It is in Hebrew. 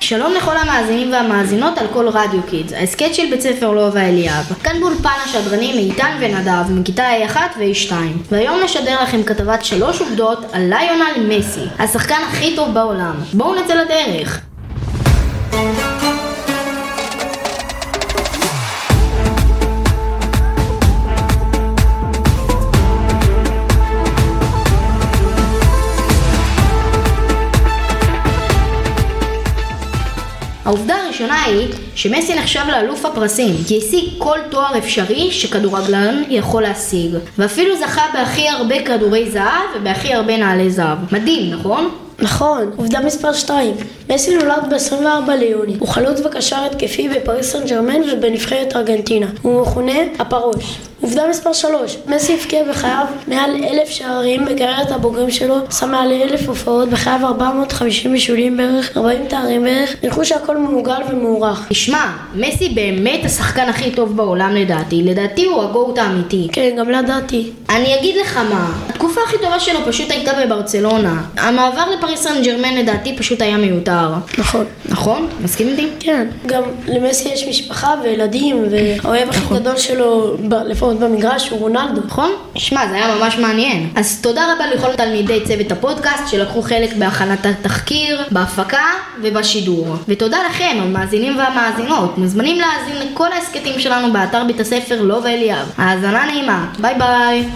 שלום לכל המאזינים והמאזינות על כל רדיו קידס, ההסכת של בית ספר לובה אליאב. כאן באולפן השדרנים איתן ונדב מכיתה A1 ו-A2. והיום נשדר לכם כתבת שלוש עובדות על ליונל מסי, השחקן הכי טוב בעולם. בואו נצא לדרך. העובדה הראשונה היא שמסי נחשב לאלוף הפרסים, כי השיג כל תואר אפשרי שכדורגלן יכול להשיג, ואפילו זכה בהכי הרבה כדורי זהב ובהכי הרבה נעלי זהב. מדהים, נכון? נכון, עובדה מספר 2. מסי נולד ב-24 ליוני. הוא חלוץ וקשר התקפי בפריס סן ג'רמן ובנבחרת ארגנטינה. הוא מכונה הפרוש. עובדה מספר 3. מסי הבקיע בחייו מעל אלף שערים בקריירת הבוגרים שלו, שם מעל אלף הופעות, בחייו 450 בישולים בערך, 40 תארים בערך, ניחוש שהכל מעוגל ומוערך. תשמע, מסי באמת השחקן הכי טוב בעולם לדעתי. לדעתי הוא הגוט האמיתי. כן, גם לדעתי. אני אגיד לך מה, התקופה הכי טובה שלו פשוט הייתה בברצלונה. המעבר לפריס סן ג'רמן לדעתי פשוט היה מיותר. נכון. נכון? מסכים איתי? כן, גם למסי יש משפחה וילדים, והאוהב הכי גדול שלו, ב- לפחות במגרש, הוא רונלדו. נכון? שמע, זה היה ממש מעניין. אז תודה רבה לכל תלמידי צוות הפודקאסט שלקחו חלק בהכנת התחקיר, בהפקה ובשידור. ותודה לכם, המאזינים והמאזינות. מוזמנים להאזין לכל ההסכתים שלנו באתר בית הספר לובה אליאב. האזנה נעימה. ביי ביי.